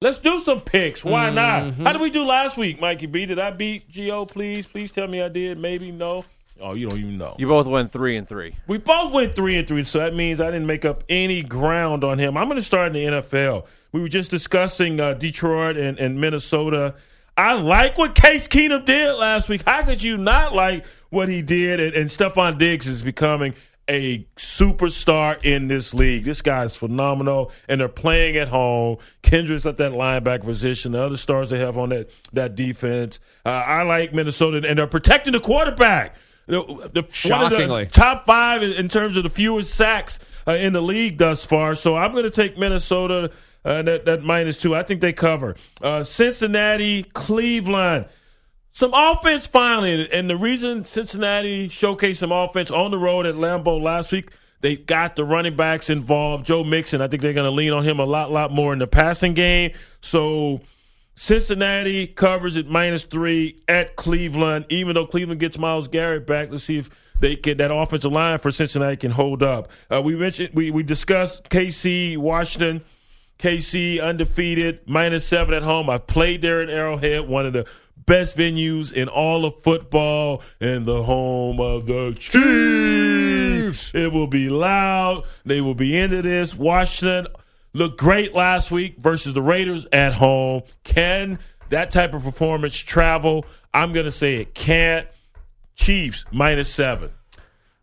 Let's do some picks. Why not? How did we do last week, Mikey B? Did I beat Gio? Please, please tell me I did. Maybe no. Oh, you don't even know. You both went three and three. We both went three and three, so that means I didn't make up any ground on him. I'm going to start in the NFL. We were just discussing uh, Detroit and, and Minnesota. I like what Case Keenum did last week. How could you not like what he did? And, and Stefon Diggs is becoming a superstar in this league. This guy is phenomenal, and they're playing at home. Kendricks at that linebacker position. The other stars they have on that that defense. Uh, I like Minnesota, and they're protecting the quarterback. The, the, of the Shockingly. top five in, in terms of the fewest sacks uh, in the league thus far. So I'm going to take Minnesota. Uh, that, that minus two. I think they cover. Uh, Cincinnati, Cleveland. Some offense finally. And the reason Cincinnati showcased some offense on the road at Lambeau last week, they got the running backs involved. Joe Mixon, I think they're going to lean on him a lot, lot more in the passing game. So Cincinnati covers at minus three at Cleveland. Even though Cleveland gets Myles Garrett back, let's see if they can that offensive line for Cincinnati can hold up. Uh, we mentioned we we discussed KC Washington. KC undefeated, minus seven at home. I played there at Arrowhead, one of the best venues in all of football, and the home of the Chiefs. It will be loud. They will be into this. Washington looked great last week versus the Raiders at home. Can that type of performance travel? I'm going to say it can't. Chiefs minus seven.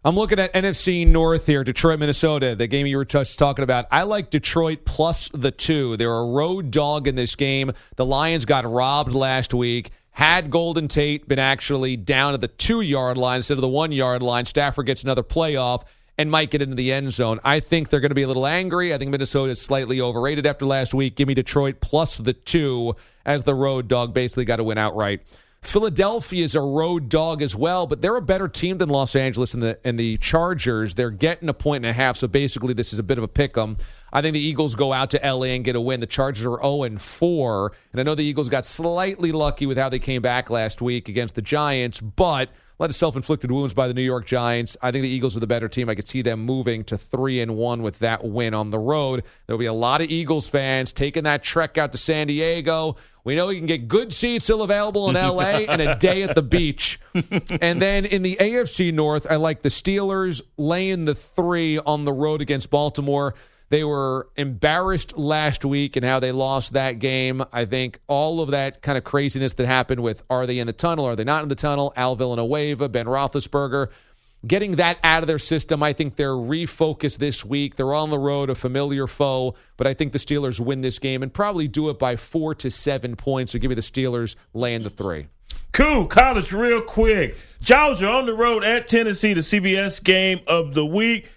I'm looking at NFC North here, Detroit, Minnesota, the game you were just talking about. I like Detroit plus the two. They're a road dog in this game. The Lions got robbed last week. Had Golden Tate been actually down at the two yard line instead of the one yard line, Stafford gets another playoff and might get into the end zone. I think they're going to be a little angry. I think Minnesota is slightly overrated after last week. Give me Detroit plus the two as the road dog. Basically, got to win outright. Philadelphia is a road dog as well, but they're a better team than Los Angeles and the and the Chargers. They're getting a point and a half, so basically this is a bit of a pick 'em. I think the Eagles go out to LA and get a win. The Chargers are 0 and 4, and I know the Eagles got slightly lucky with how they came back last week against the Giants, but a lot of self-inflicted wounds by the New York Giants. I think the Eagles are the better team. I could see them moving to three and one with that win on the road. There'll be a lot of Eagles fans taking that trek out to San Diego. We know you can get good seats still available in LA and a day at the beach. and then in the AFC North, I like the Steelers laying the three on the road against Baltimore. They were embarrassed last week and how they lost that game. I think all of that kind of craziness that happened with are they in the tunnel? Are they not in the tunnel? Al Villanueva, Ben Roethlisberger. Getting that out of their system, I think they're refocused this week. They're on the road, a familiar foe, but I think the Steelers win this game and probably do it by four to seven points. So give me the Steelers laying the three. Cool. College, real quick. Georgia on the road at Tennessee, the CBS game of the week.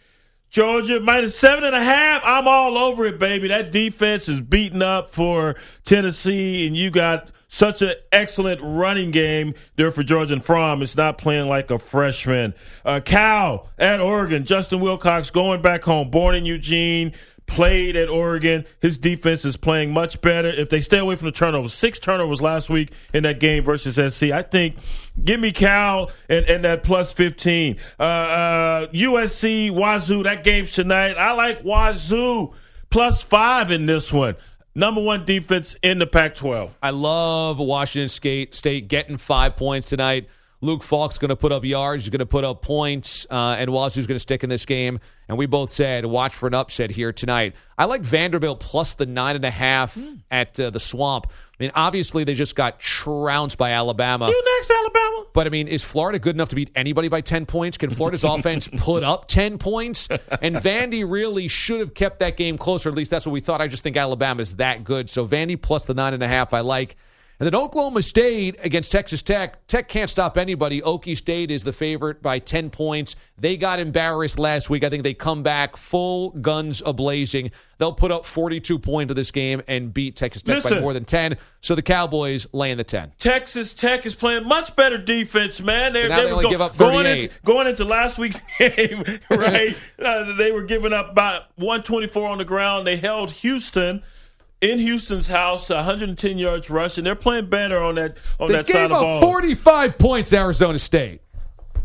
Georgia minus seven and a half. I'm all over it, baby. That defense is beating up for Tennessee, and you got such an excellent running game there for Georgia and Fromm. It's not playing like a freshman. Uh, Cal at Oregon. Justin Wilcox going back home, born in Eugene, played at Oregon. His defense is playing much better. If they stay away from the turnovers, six turnovers last week in that game versus SC. I think give me Cal and, and that plus 15. Uh, uh, USC, Wazoo, that game's tonight. I like Wazoo plus five in this one. Number one defense in the Pac 12. I love Washington State, State getting five points tonight. Luke Falk's going to put up yards. He's going to put up points, uh, and Wazoo's going to stick in this game. And we both said watch for an upset here tonight. I like Vanderbilt plus the nine and a half at uh, the Swamp. I mean, obviously they just got trounced by Alabama. You next, Alabama. But I mean, is Florida good enough to beat anybody by 10 points? Can Florida's offense put up 10 points? And Vandy really should have kept that game closer. At least that's what we thought. I just think Alabama is that good. So Vandy plus the nine and a half, I like. And then Oklahoma State against Texas Tech. Tech can't stop anybody. Okie State is the favorite by 10 points. They got embarrassed last week. I think they come back full guns a blazing. They'll put up 42 points of this game and beat Texas Tech by more than 10. So the Cowboys laying the 10. Texas Tech is playing much better defense, man. They're, So they they were only give up going 38. into going into last week's game, right? uh, they were giving up about 124 on the ground. They held Houston in Houston's house, 110 yards rushing. They're playing better on that on They that side of the up ball. 45 points Arizona State.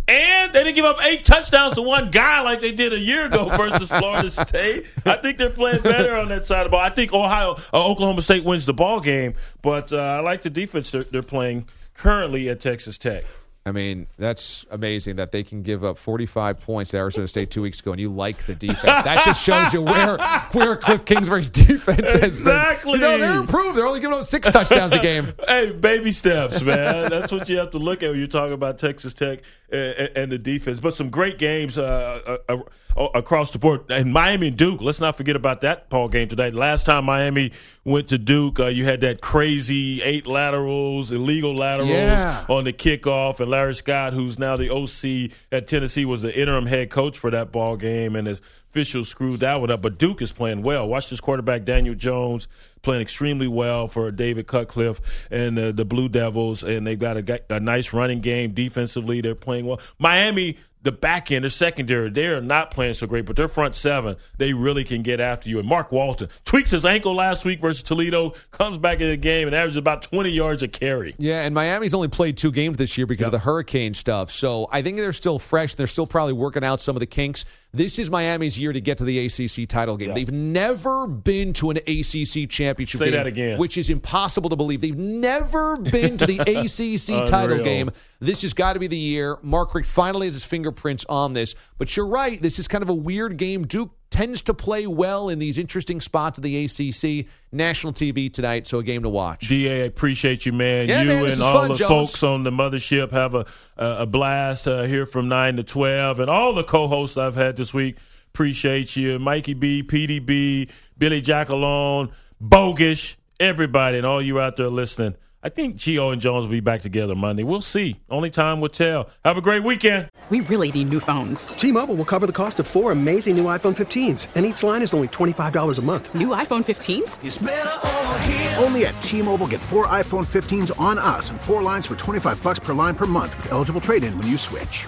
And they didn't give up eight touchdowns to one guy like they did a year ago versus Florida State. I think they're playing better on that side of the ball. I think Ohio, uh, Oklahoma State wins the ball game, but uh, I like the defense they're, they're playing currently at Texas Tech. I mean, that's amazing that they can give up 45 points to Arizona State two weeks ago, and you like the defense. That just shows you where where Cliff Kingsbury's defense has Exactly. been. You know, they're improved. They're only giving up six touchdowns a game. Hey, baby steps, man. That's what you have to look at when you're talking about Texas Tech and, and the defense. But some great games uh, uh, uh, across the board. And Miami and Duke. Let's not forget about that ball game today. Last time Miami went to Duke, uh, you had that crazy eight laterals, illegal laterals Yeah. on the kickoff. And Larry Scott, who's now the OC at Tennessee, was the interim head coach for that ball game, and the officials screwed that one up. But Duke is playing well. Watch this quarterback Daniel Jones playing extremely well for David Cutcliffe and uh, the Blue Devils, and they've got a, a nice running game defensively. They're playing well. Miami. The back end, their secondary, they are not playing so great, but their front seven, they really can get after you. And Mark Walton tweaks his ankle last week versus Toledo, comes back in the game and averages about 20 yards a carry. Yeah, and Miami's only played two games this year because of the hurricane stuff. So I think they're still fresh. They're still probably working out some of the kinks. This is Miami's year to get to the ACC title game. They've never been to an ACC championship Say game, that again. which is impossible to believe. They've never been to the ACC title game. This has got to be the year. Mark Richt finally has his fingerprints on this. But you're right. This is kind of a weird game. Duke tends to play well in these interesting spots of the ACC. National TV tonight, so a game to watch. DA, I appreciate you, man. Yeah, you man, and all fun, the Jones. folks on the mothership have a a, blast uh, here from nine to twelve, and all the co-hosts I've had this week. Appreciate you, Mikey B, PDB, Billy Jackalone, Bogish, everybody, and all you out there listening. I think Gio and Jones will be back together Monday. We'll see. Only time will tell. Have a great weekend. We really need new phones. T-Mobile will cover the cost of four amazing new iPhone 15s, and each line is only $25 a month. New iPhone 15s? Only at T-Mobile, get four iPhone 15s on us and four lines for 25 bucks per line per month with eligible trade-in when you switch.